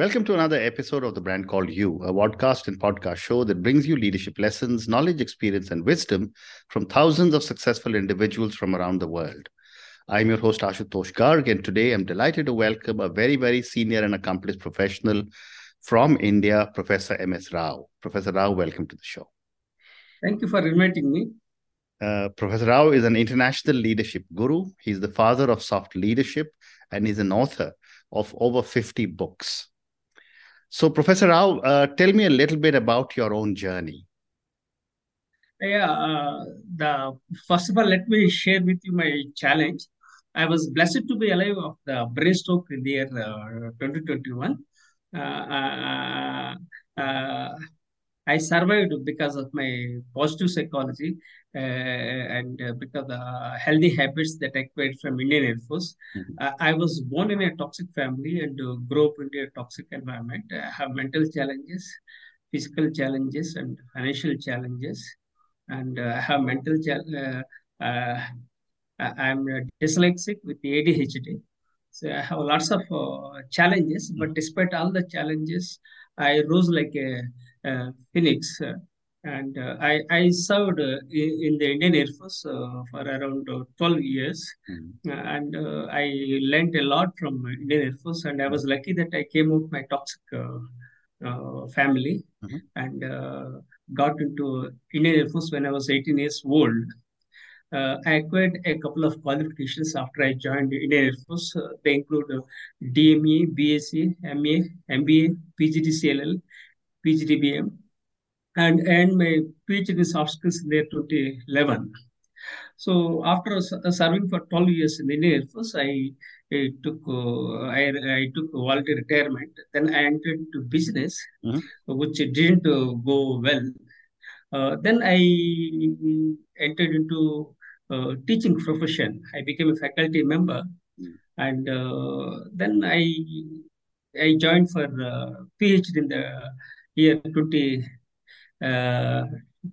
Welcome to another episode of The Brand Called You, a podcast and podcast show that brings you leadership lessons, knowledge, experience, and wisdom from thousands of successful individuals from around the world. I'm your host, Ashutosh Garg, and today I'm delighted to welcome a very, very senior and accomplished professional from India, Professor M.S. Rao. Professor Rao, welcome to the show. Thank you for inviting me. Uh, Professor Rao is an international leadership guru. He's the father of soft leadership and he's an author of over 50 books. So, Professor Rao, uh, tell me a little bit about your own journey. Yeah, uh, the first of all, let me share with you my challenge. I was blessed to be alive of the brainstroke in the year uh, 2021. Uh, uh, uh, I survived because of my positive psychology uh, and uh, because of the healthy habits that I acquired from Indian Air Force. Mm-hmm. Uh, I was born in a toxic family and uh, grew up in a toxic environment. I have mental challenges, physical challenges, and financial challenges. And uh, I have mental challenges. Uh, I'm dyslexic with the ADHD. So I have lots of challenges, but mm-hmm. despite all the challenges, I rose like a uh, Phoenix. Uh, and uh, I, I served in the Indian Air Force for around 12 years. Mm-hmm. and I learned a lot from Indian Air Force. And I was lucky that I came out my toxic family mm-hmm. and got into Indian Air Force when I was 18 years old. Uh, I acquired a couple of qualifications after I joined Indian Air Force. Uh, they include uh, DME, BSc, MA, MBA, PGDCLL, PGDBM, and earned my PhD in soft skills in the year 2011. So after uh, serving for 12 years in the Indian Air Force, I, I took uh, I, I took voluntary retirement. Then I entered into business, mm-hmm. which didn't uh, go well. Uh, then I entered into uh, teaching profession. I became a faculty member, mm-hmm. and uh, then I I joined for PhD in the year 20, uh,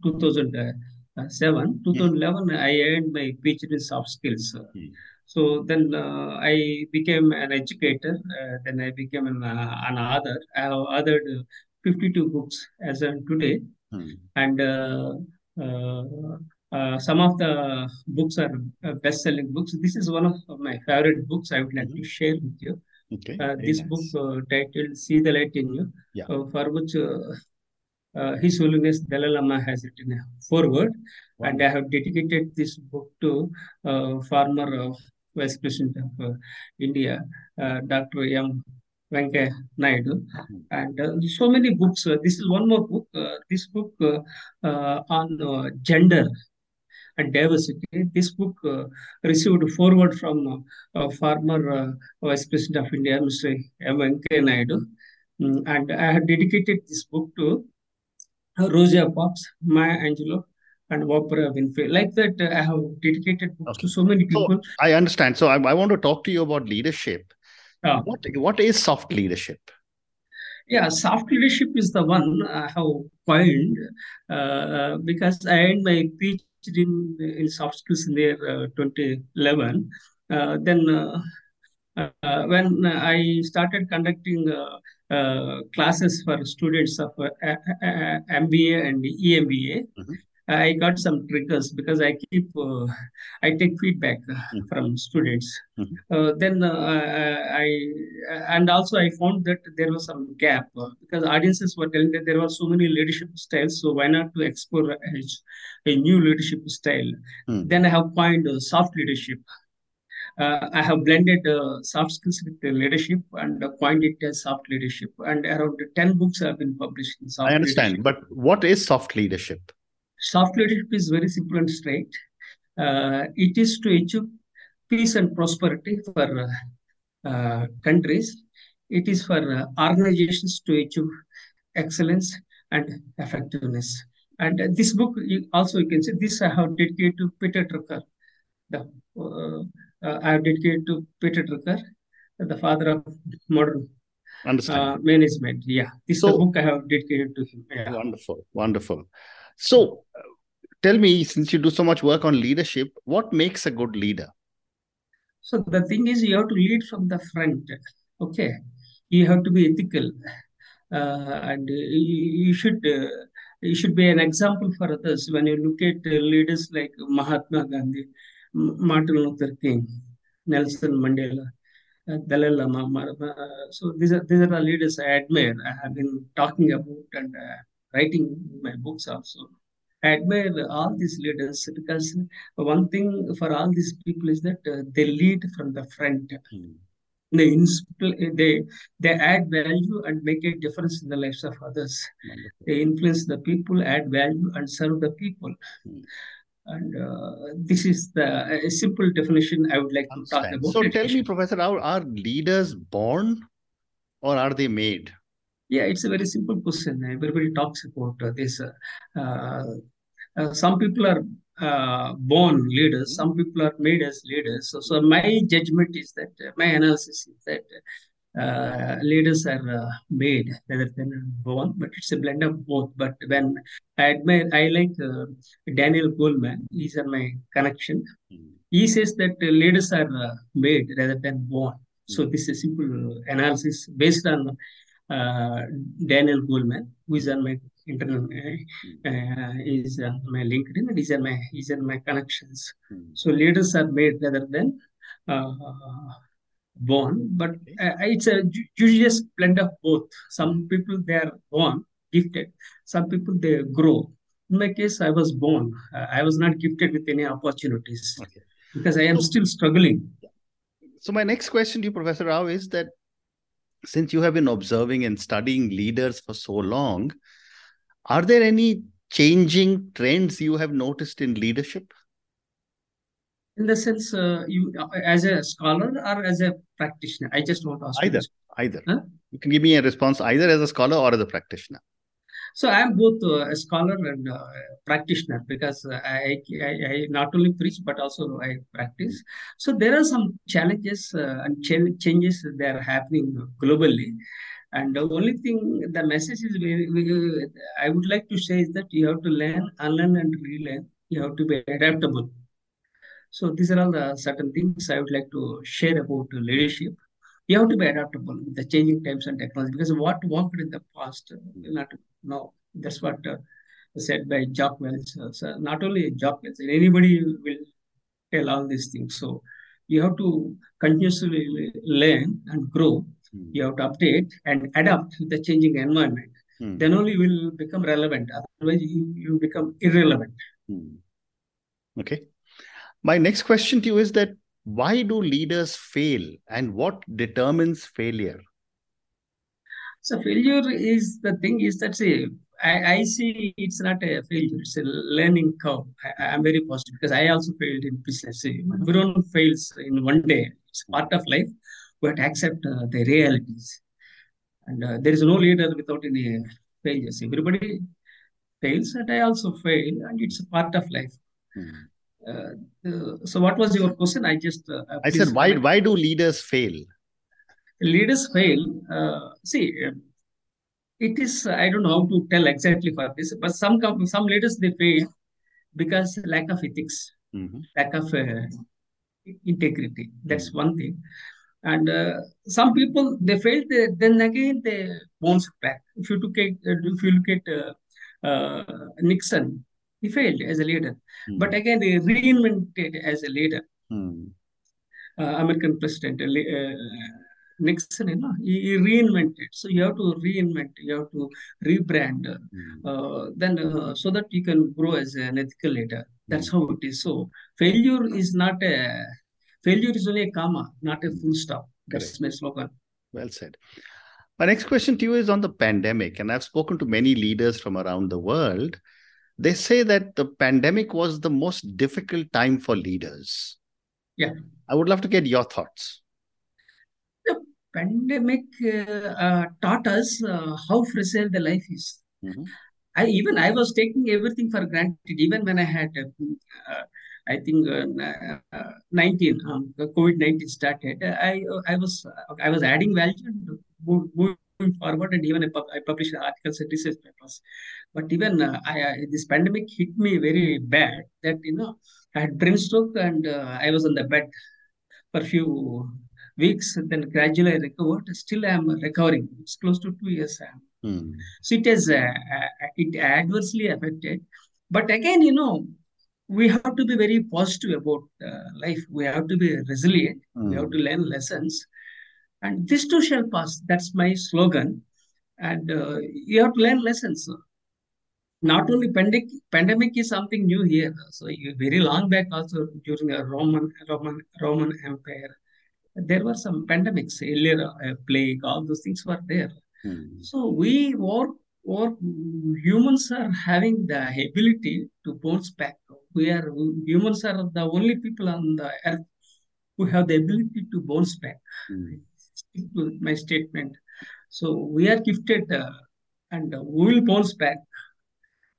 2007, 2011, I earned my PhD in soft skills. Mm. So then uh, I became an educator. Uh, then I became an, uh, an author. I have authored 52 books as of today. Mm. And uh, uh, some of the books are best-selling books. This is one of my favorite books I would like mm-hmm. to share with you. Okay. Uh, this nice. book uh, titled "See the Light in You," yeah. Uh, for which His Holiness Dalai Lama has written a foreword, wow. and I have dedicated this book to former Vice President of India, Dr. M. Venkaiah Naidu, mm-hmm. and uh, so many books. Uh, this is one more book. Uh, this book on gender and diversity. This book uh, received foreword from uh, former uh, Vice President of India, Mr. M. Venkaiah Naidu. Mm, and I have dedicated this book to Rosa Parks, Maya Angelou, and Oprah Winfrey. Like that, I have dedicated books okay. to so many people. So I understand. So I, I, want to talk to you about leadership. Uh, what, what is soft leadership? Yeah, soft leadership is the one I have coined uh, because I earned my PhD in, in soft skills in the year uh, 2011. Uh, then uh, when I started conducting classes for students of MBA and EMBA, mm-hmm. I got some triggers because I keep uh, I take feedback mm-hmm. from students. Mm-hmm. Uh, then uh, I and also I found that there was some gap because audiences were telling that there were so many leadership styles. So why not to explore a, a new leadership style? Mm. Then I have coined soft leadership. Uh, I have blended uh, soft skills with leadership and uh, coined it as soft leadership. And around 10 books have been published in soft I understand, leadership. but what is soft leadership? Soft leadership is very simple and straight. Uh, it is to achieve peace and prosperity for uh, countries. It is for uh, organizations to achieve excellence and effectiveness. And this book, also you can see, this I have dedicated to Peter Drucker. The, uh, uh, I have dedicated to Peter Drucker, the father of modern uh, management. Yeah, this so, book I have dedicated to him. Yeah. Wonderful, wonderful. So, tell me, since you do so much work on leadership, what makes a good leader? So, the thing is, you have to lead from the front. Okay. you have to be ethical, uh, and you, should uh, you should be an example for others. When you look at leaders like Mahatma Gandhi, Martin Luther King, Nelson Mandela, uh, Dalai Lama. So these are these are the leaders I admire. I have been talking about and uh, writing my books also. I admire all these leaders because one thing for all these people is that uh, they lead from the front. Mm. They, they they add value and make a difference in the lives of others. Wonderful. They influence the people, add value, and serve the people. Mm. And uh, this is the a simple definition I would like to talk about. So tell me, Professor, are, are leaders born or are they made? Yeah, it's a very simple question. Everybody talks about this. Uh, uh, some people are uh, born leaders, some people are made as leaders. So, so my judgment is that, my analysis is that uh, leaders are uh, made rather than born, but it's a blend of both. But when I admire, I like uh, Daniel Goleman, he's my connection. He says that leaders are made rather than born. So hmm. this is a simple analysis based on Daniel Goleman, who is on my internal uh, uh, is on my LinkedIn, and is on my these are my connections. Mm. So leaders are made rather than uh, born, but uh, it's a judicious blend of both. Some people they are born gifted, some people they grow. In my case, I was born. Uh, I was not gifted with any opportunities okay. because I am still struggling. So my next question to you, Professor Rao, is that since you have been observing and studying leaders for so long, are there any changing trends you have noticed in leadership? In the sense, uh, you as a scholar or as a practitioner? I just want to ask either. Either. Huh? You can give me a response either as a scholar or as a practitioner. So I'm both uh, a scholar and uh, practitioner because I, I, I, not only preach but also I practice. So there are some challenges uh, and ch- changes that are happening globally. And the only thing, the message is very, very, I would like to say is that you have to learn, unlearn, and relearn. You have to be adaptable. So these are all the certain things I would like to share about leadership you have to be adaptable with the changing times and technology because what worked in the past will not know. That's what uh, said by Jack Welch. Uh, so not only Jack Welch, anybody will tell all these things. So you have to continuously learn and grow. Mm. You have to update and adapt to the changing environment. Mm. Then only will become relevant. Otherwise, you, you become irrelevant. Mm. Okay. My next question to you is that why do leaders fail and what determines failure? So failure is the thing is that say I, I see it's not a failure it's a learning curve. I, am very positive because i also failed in business. Everyone fails in one day. It's part of life but accept uh, the realities. And uh, there is no leader without any failures everybody fails and i also fail and it's a part of life. Mm-hmm. Uh, so what was your question? I just uh, I said why why do leaders fail? Leaders fail. Uh, see, it is I don't know how to tell exactly for this, but some some leaders they fail because lack of ethics, mm-hmm. lack of integrity. That's mm-hmm. one thing and uh, some people they fail they, then again they bounce back if you look at if you look at uh, uh, nixon he failed as a leader, mm. but again they reinvented as a leader. Mm. Uh, American president uh, Nixon, you know, he, he, reinvented. So you have to reinvent, you have to rebrand, mm. then uh, so that you can grow as an ethical leader. That's how it is. So failure is not a failure is only a comma, not a full stop. That's Correct. my slogan. Well said. My next question to you is on the pandemic, and I've spoken to many leaders from around the world they say that the pandemic was the most difficult time for leaders. Yeah. I would love to get your thoughts. The pandemic uh, uh, taught us uh, how fragile the life is. Mm-hmm. I even I was taking everything for granted. Even when I had, uh, I think, uh, uh, nineteen, um, COVID nineteen started. I I was I was adding value and moving forward, and even I, I published articles and research papers. But even uh, I, I, this pandemic hit me very bad that, you know, I had brain stroke and uh, I was on the bed for a few weeks, then gradually I recovered. Still, I am recovering. It's close to two years. Hmm. So it has uh, uh, it adversely affected. But again, you know, we have to be very positive about uh, life. We have to be resilient. We have Hmm. to learn lessons, and this too shall pass. That's my slogan. And uh, you have to learn lessons. Not only pandemic, pandemic is something new here. So very long back, also during the Roman Roman Roman Empire, there were some pandemics earlier, uh, plague, all those things were there. Hmm. So we or or humans are having the ability to bounce back. We are humans are the only people on the earth who have the ability to bounce back. Hmm. Stick to my statement. So we are gifted, uh, and we will bounce back,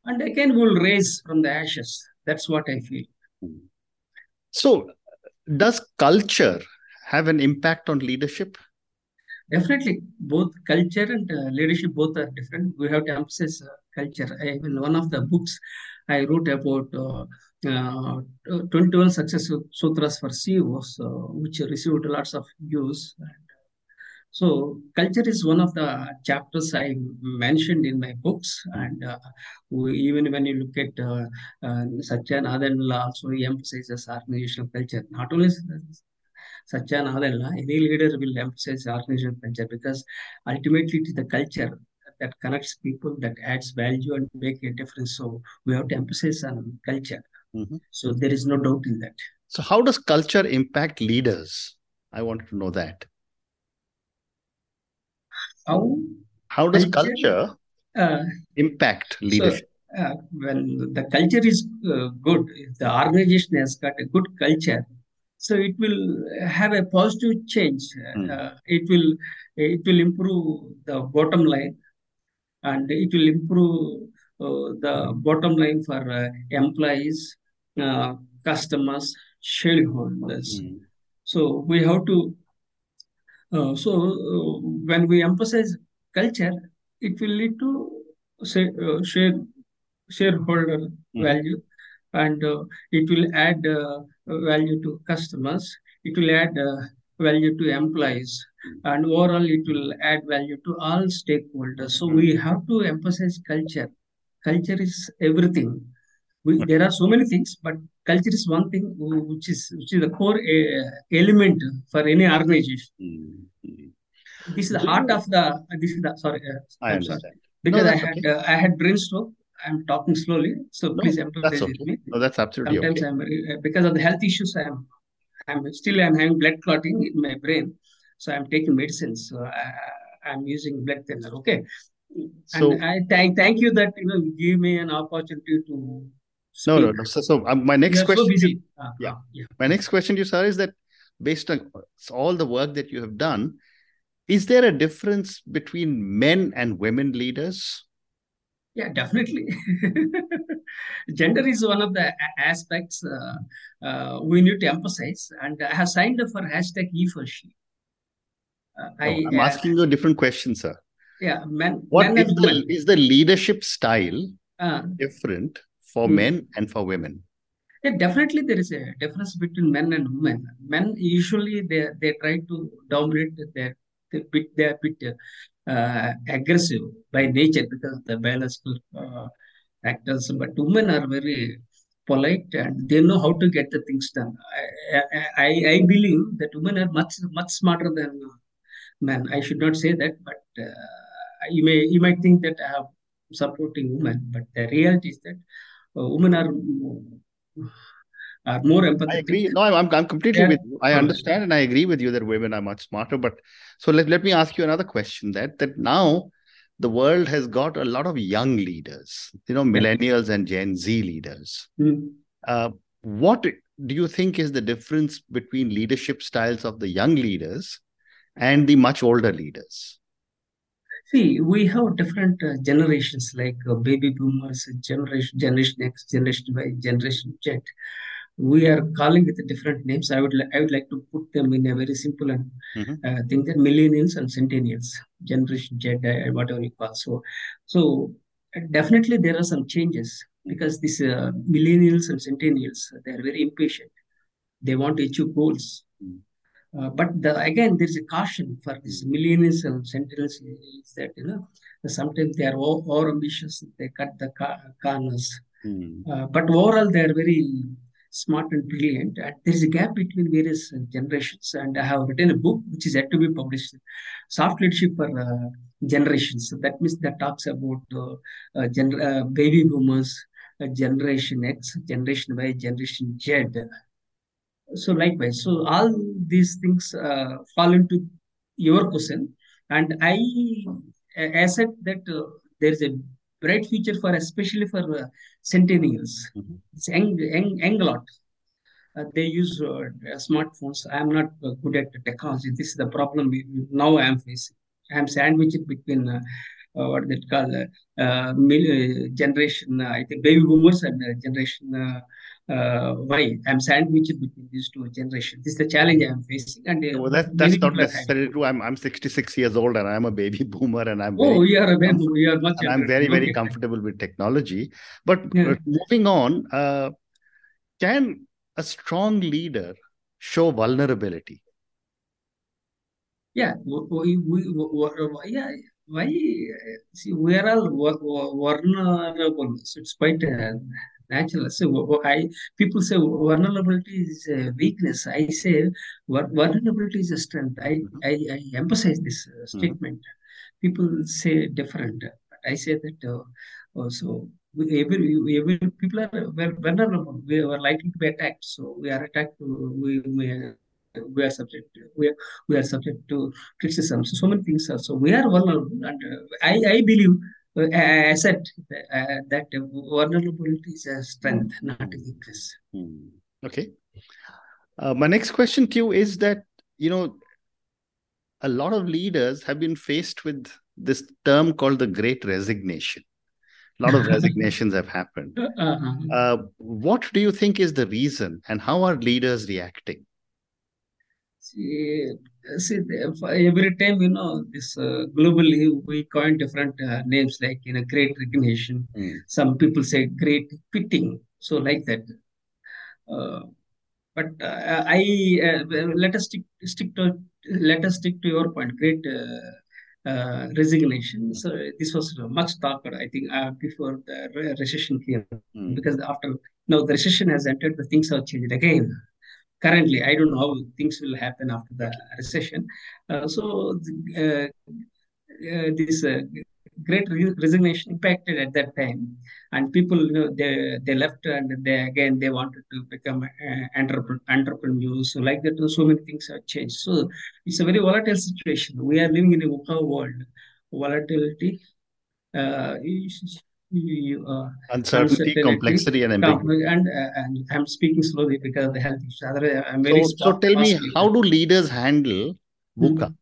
and again we will raise from the ashes. That's what I feel. So, does culture have an impact on leadership? Definitely, both culture and uh, leadership both are different. We have to emphasize uh, culture. I, in one of the books I wrote about uh, uh, 21 success sutras for CEOs, uh, which received lots of views. So, culture is one of the chapters I mentioned in my books. And uh, we, even when you look at uh, uh, Satya Nadella, also he emphasizes organizational culture. Not only Satya Nadella, any leader will emphasize organizational culture because ultimately it is the culture that connects people, that adds value and make a difference. So we have to emphasize on culture. Mhm. So there is no doubt in that. So, how does culture impact leaders? I want to know that. How How does Culture- culture uh, impact leadership? uh, when the culture is uh, good, if the organization has got a good culture, so it will have a positive change. Hmm. Uh, it will it will improve the bottom line, and it will improve uh, the bottom line for uh, employees, uh, customers, shareholders. Hmm. So we have to. Uh, so uh, when we emphasize culture, it will lead to say, uh, share shareholder Mhm. value, and uh, it will add uh, value to customers. It will add uh, value to employees, and overall, it will add value to all stakeholders. So we have to emphasize culture. Culture is everything. We, there are so many things, but culture is one thing which is which is the core uh, element for any organization. Hmm. Hmm. This is the heart of the. This is the sorry. Uh, I I'm sorry understand. because I had okay. uh, I had brain stroke. I'm talking slowly, so No, please empathize with me. No, that's absolutely Sometimes okay. I'm very- uh, because of the health issues. I'm I'm still I'm having blood clotting in my brain, so I'm taking medicines. So I, I'm using blood thinner. Okay, So- and I thank thank you that you know you give me an opportunity to. No, no, no. So, so um, my next question. so. Uh, Yeah. uh, yeah. My next question to you, sir, is that based on all the work that you have done, is there a difference between men and women leaders? Yeah, definitely. Gender is one of the aspects uh, uh, we need to emphasize, and I have signed up for hashtag E for She. Uh, I, I'm uh, asking you a different question, sir. yeah, men, What men is the, is the leadership style Uh, different for Hmm. men and for women? yeah, definitely, there is a difference between men and women. Men usually they they try to dominate. Their they bit they are bit uh, aggressive by nature because of the biological uh, factors. But women are very polite and they know how to get the things done. I I, I, believe that women are much much smarter than men. I should not say that, but uh, you may you might think that I am supporting women, but the reality is that women are are more I empathetic. agree. No, I'm, I'm, completely Yeah. with you. I understand and I agree with you that women are much smarter. But so let, let me ask you another question that that now the world has got a lot of young leaders, you know, millennials and Gen Z leaders. Mm. Uh, what do you think is the difference between leadership styles of the young leaders and the much older leaders? See, we have different uh, generations like uh, baby boomers, generation Generation X, Generation Y, Generation Z. We are calling it different names. I would li- I would like to put them in a very simple and Mhm. uh, thing that millennials and centennials, Generation Z, uh, whatever you call. So, so uh, definitely there are some changes because these uh, millennials and centennials they are very impatient. They want to achieve goals. Mm. Uh, but the, again, there's a caution for these millennials and centennials is that you know sometimes they are over, ambitious. They cut the corners. Hmm. Uh, but overall, they are very smart and brilliant. And there is a gap between various uh, generations. And I have written a book which is yet to be published, Soft Leadership for uh, Generations. So that means that talks about uh, uh gen- uh, baby boomers, uh, Generation X, Generation Y, Generation Z. So likewise, so all these things fall into your question. And I, said that there is a bright future for especially for uh, centennials. Mm-hmm. It's young, young, young lot. Uh, they use uh, smartphones. I am not uh, good at technology. This is the problem we, now I am facing. I am sandwiched between uh, uh, what they call generation, I think baby boomers and generation uh, why I'm sandwiched between these two generations. This is the challenge I'm facing. And uh, well, that, that's not necessarily true. I'm I'm 66 years old and I'm a baby boomer and I'm oh, you are a baby boomer. You are much. I'm very very okay. comfortable with technology. But yeah. moving on, uh, can a strong leader show vulnerability? Yeah, we, we, we, yeah. Why? See, we are all vulnerable. So it's quite. Natural. So I people say vulnerability is a weakness. I say vulnerability is a strength. I I, I emphasize this uh, mm-hmm. statement. Mm-hmm. People say different. I say that uh, also every, every people are vulnerable. We are likely to be attacked. So we are attacked. We we we are subject to, we are, we are subject to criticism so, so many things are so we are vulnerable and uh, i i believe I said uh, that vulnerability is a strength, not a weakness. Hmm. Okay. Uh, my next question to you is that, you know, a lot of leaders have been faced with this term called the great resignation. A lot of resignations have happened. Uh-huh. Uh, what do you think is the reason and how are leaders reacting? See, every time you know this uh, globally we coin different uh, names like you know great recognition. Mm. Some people say great quitting. So like that. Uh, but uh, I uh, let us stick stick to let us stick to your point. Great uh, resignation. So this was much talked, I think, before the recession came, mm. because after now the recession has entered, the things have changed again currently i don't know how things will happen after the recession. Uh, so uh, uh, this uh, great resignation impacted at that time. And people you know they they left and they again they wanted to become uh, entrepreneur, entrepreneurs. So like that so many things have changed. So it's a very volatile situation. We are living in a world. Volatility uh, you, uh, uncertainty, complexity, and ambiguity. And, uh, and I'm speaking slowly because the health issues. Otherwise, I'm very so, so tell me, how do leaders handle VUCA? Mm-hmm.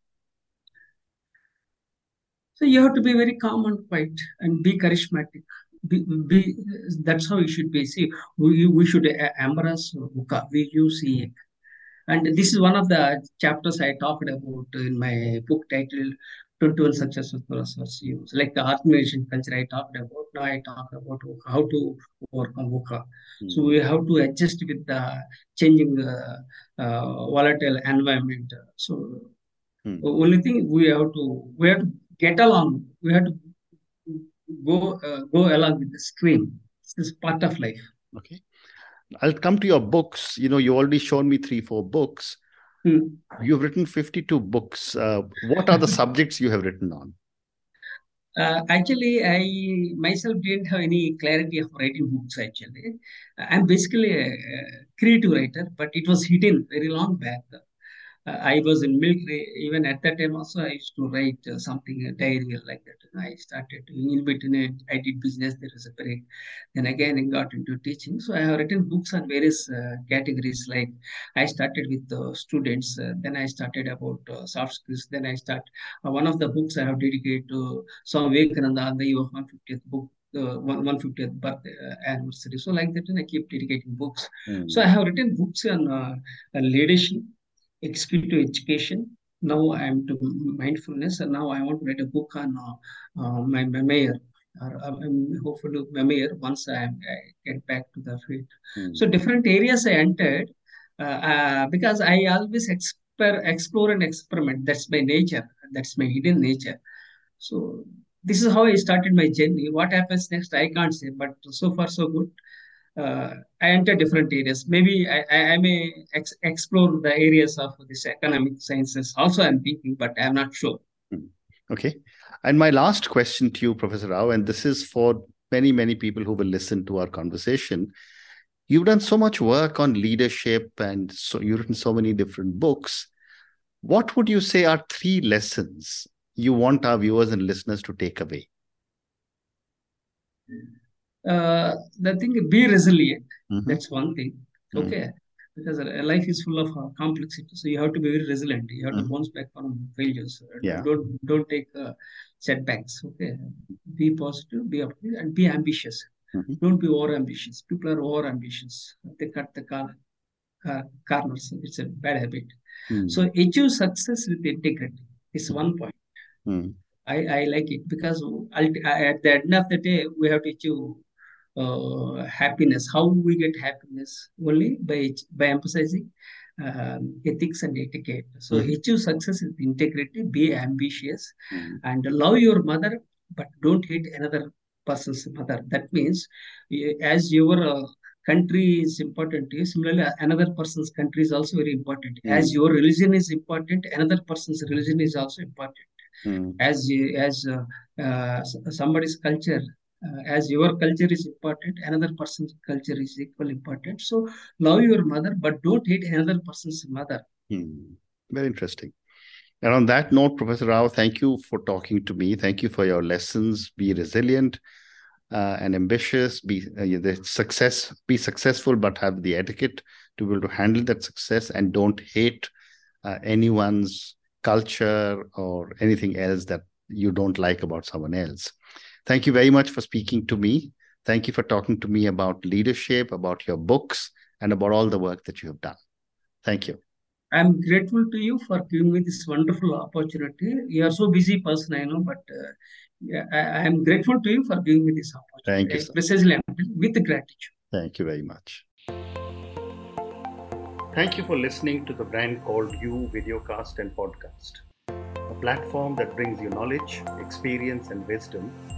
So you have to be very calm and quiet and be charismatic. Be, be that's how you should be. See, we, we should embrace VUCA. We use it. And this is one of the chapters I talked about in my book titled 21 successful philosophers use. Like the organization culture I talked about, now I talk about how to overcome VUCA. Mm. So we have to adjust with the changing uh, uh, volatile environment. So mm. the only thing we have to we have to get along. We have to go uh, go along with the stream. This is part of life. Okay. I'll come to your books. You know, you already shown me three, four books. Hmm. You've written 52 books. Uh, what are the subjects you have written on? Uh, actually, I myself didn't have any clarity of writing books. Actually, I'm basically a creative writer, but it was hidden very long back. I was in military. Even at that time, also I used to write uh, something a diary like that. I started in between it. I did business. There was a break. Then again, I got into teaching. So I have written books on various uh, categories. Like I started with uh, students. Uh, then I started about uh, soft skills. Then I start one of the books I have dedicated to Swami Vivekananda on the eve of 150th book uh, 150th birthday uh, anniversary. So like that, and I keep dedicating books. Mm. So I have written books on uh, leadership, executive education. Now I am to mindfulness, and now I want to write a book on uh, my, mayor. Or uh, I'm hopefully mayor once I, I, get back to the field. Mm. So different areas I entered uh, uh, because I always ex- exper- explore and experiment. That's my nature. That's my hidden nature. So this is how I started my journey. What happens next, I can't say, but so far so good. Uh, I enter different areas. Maybe I, I, may ex- explore the areas of this economic sciences. Also, I'm thinking, but I'm not sure. Hmm. Okay. And my last question to you, Professor Rao, and this is for many, many people who will listen to our conversation. You've done so much work on leadership and so you've written so many different books. What would you say are three lessons you want our viewers and listeners to take away? Uh, the thing be resilient. Mhm. That's one thing. Mm. Okay. Because uh, life is full of uh, complexity, so you have to be very resilient. You have to Mhm. bounce back from failures. Yeah. Don't don't take uh, setbacks. Okay. Be positive, be optimistic, and be ambitious. Mhm. Don't be over ambitious. People are over ambitious. They cut the car, car corners. It's a bad habit. Mm. So achieve success with integrity is one point. Mm. I, I like it because at the end of the day, we have to achieve uh, happiness. How we get happiness? Only by by emphasizing um, ethics and etiquette. So Mhm. achieve success with integrity, be ambitious, Mm. and love your mother, but don't hate another person's mother. That means, eh, as your uh, country is important to you, similarly, another person's country is also very important. As Mm. your religion is important, another person's religion is also important Mm. as as uh, uh, somebody's culture uh, as your culture is important another person's culture is equally important so love your mother but don't hate another person's mother Hmm. Very interesting. And on that note, Professor Rao, thank you for talking to me. Thank you for your lessons. Be resilient uh, and ambitious. Be uh, the success. Be successful, but have the etiquette to be able to handle that success, and don't hate uh, anyone's culture or anything else that you don't like about someone else. Thank you very much for speaking to me. Thank you for talking to me about leadership, about your books, and about all the work that you have done. Thank you. i'm grateful to you for giving me this wonderful opportunity you are so busy person i know but uh, yeah, I, am grateful to you for giving me this opportunity Thank you, precisely with gratitude Thank you very much. Thank you for listening to the brand called You Videocast and Podcast, a platform that brings you knowledge, experience, and wisdom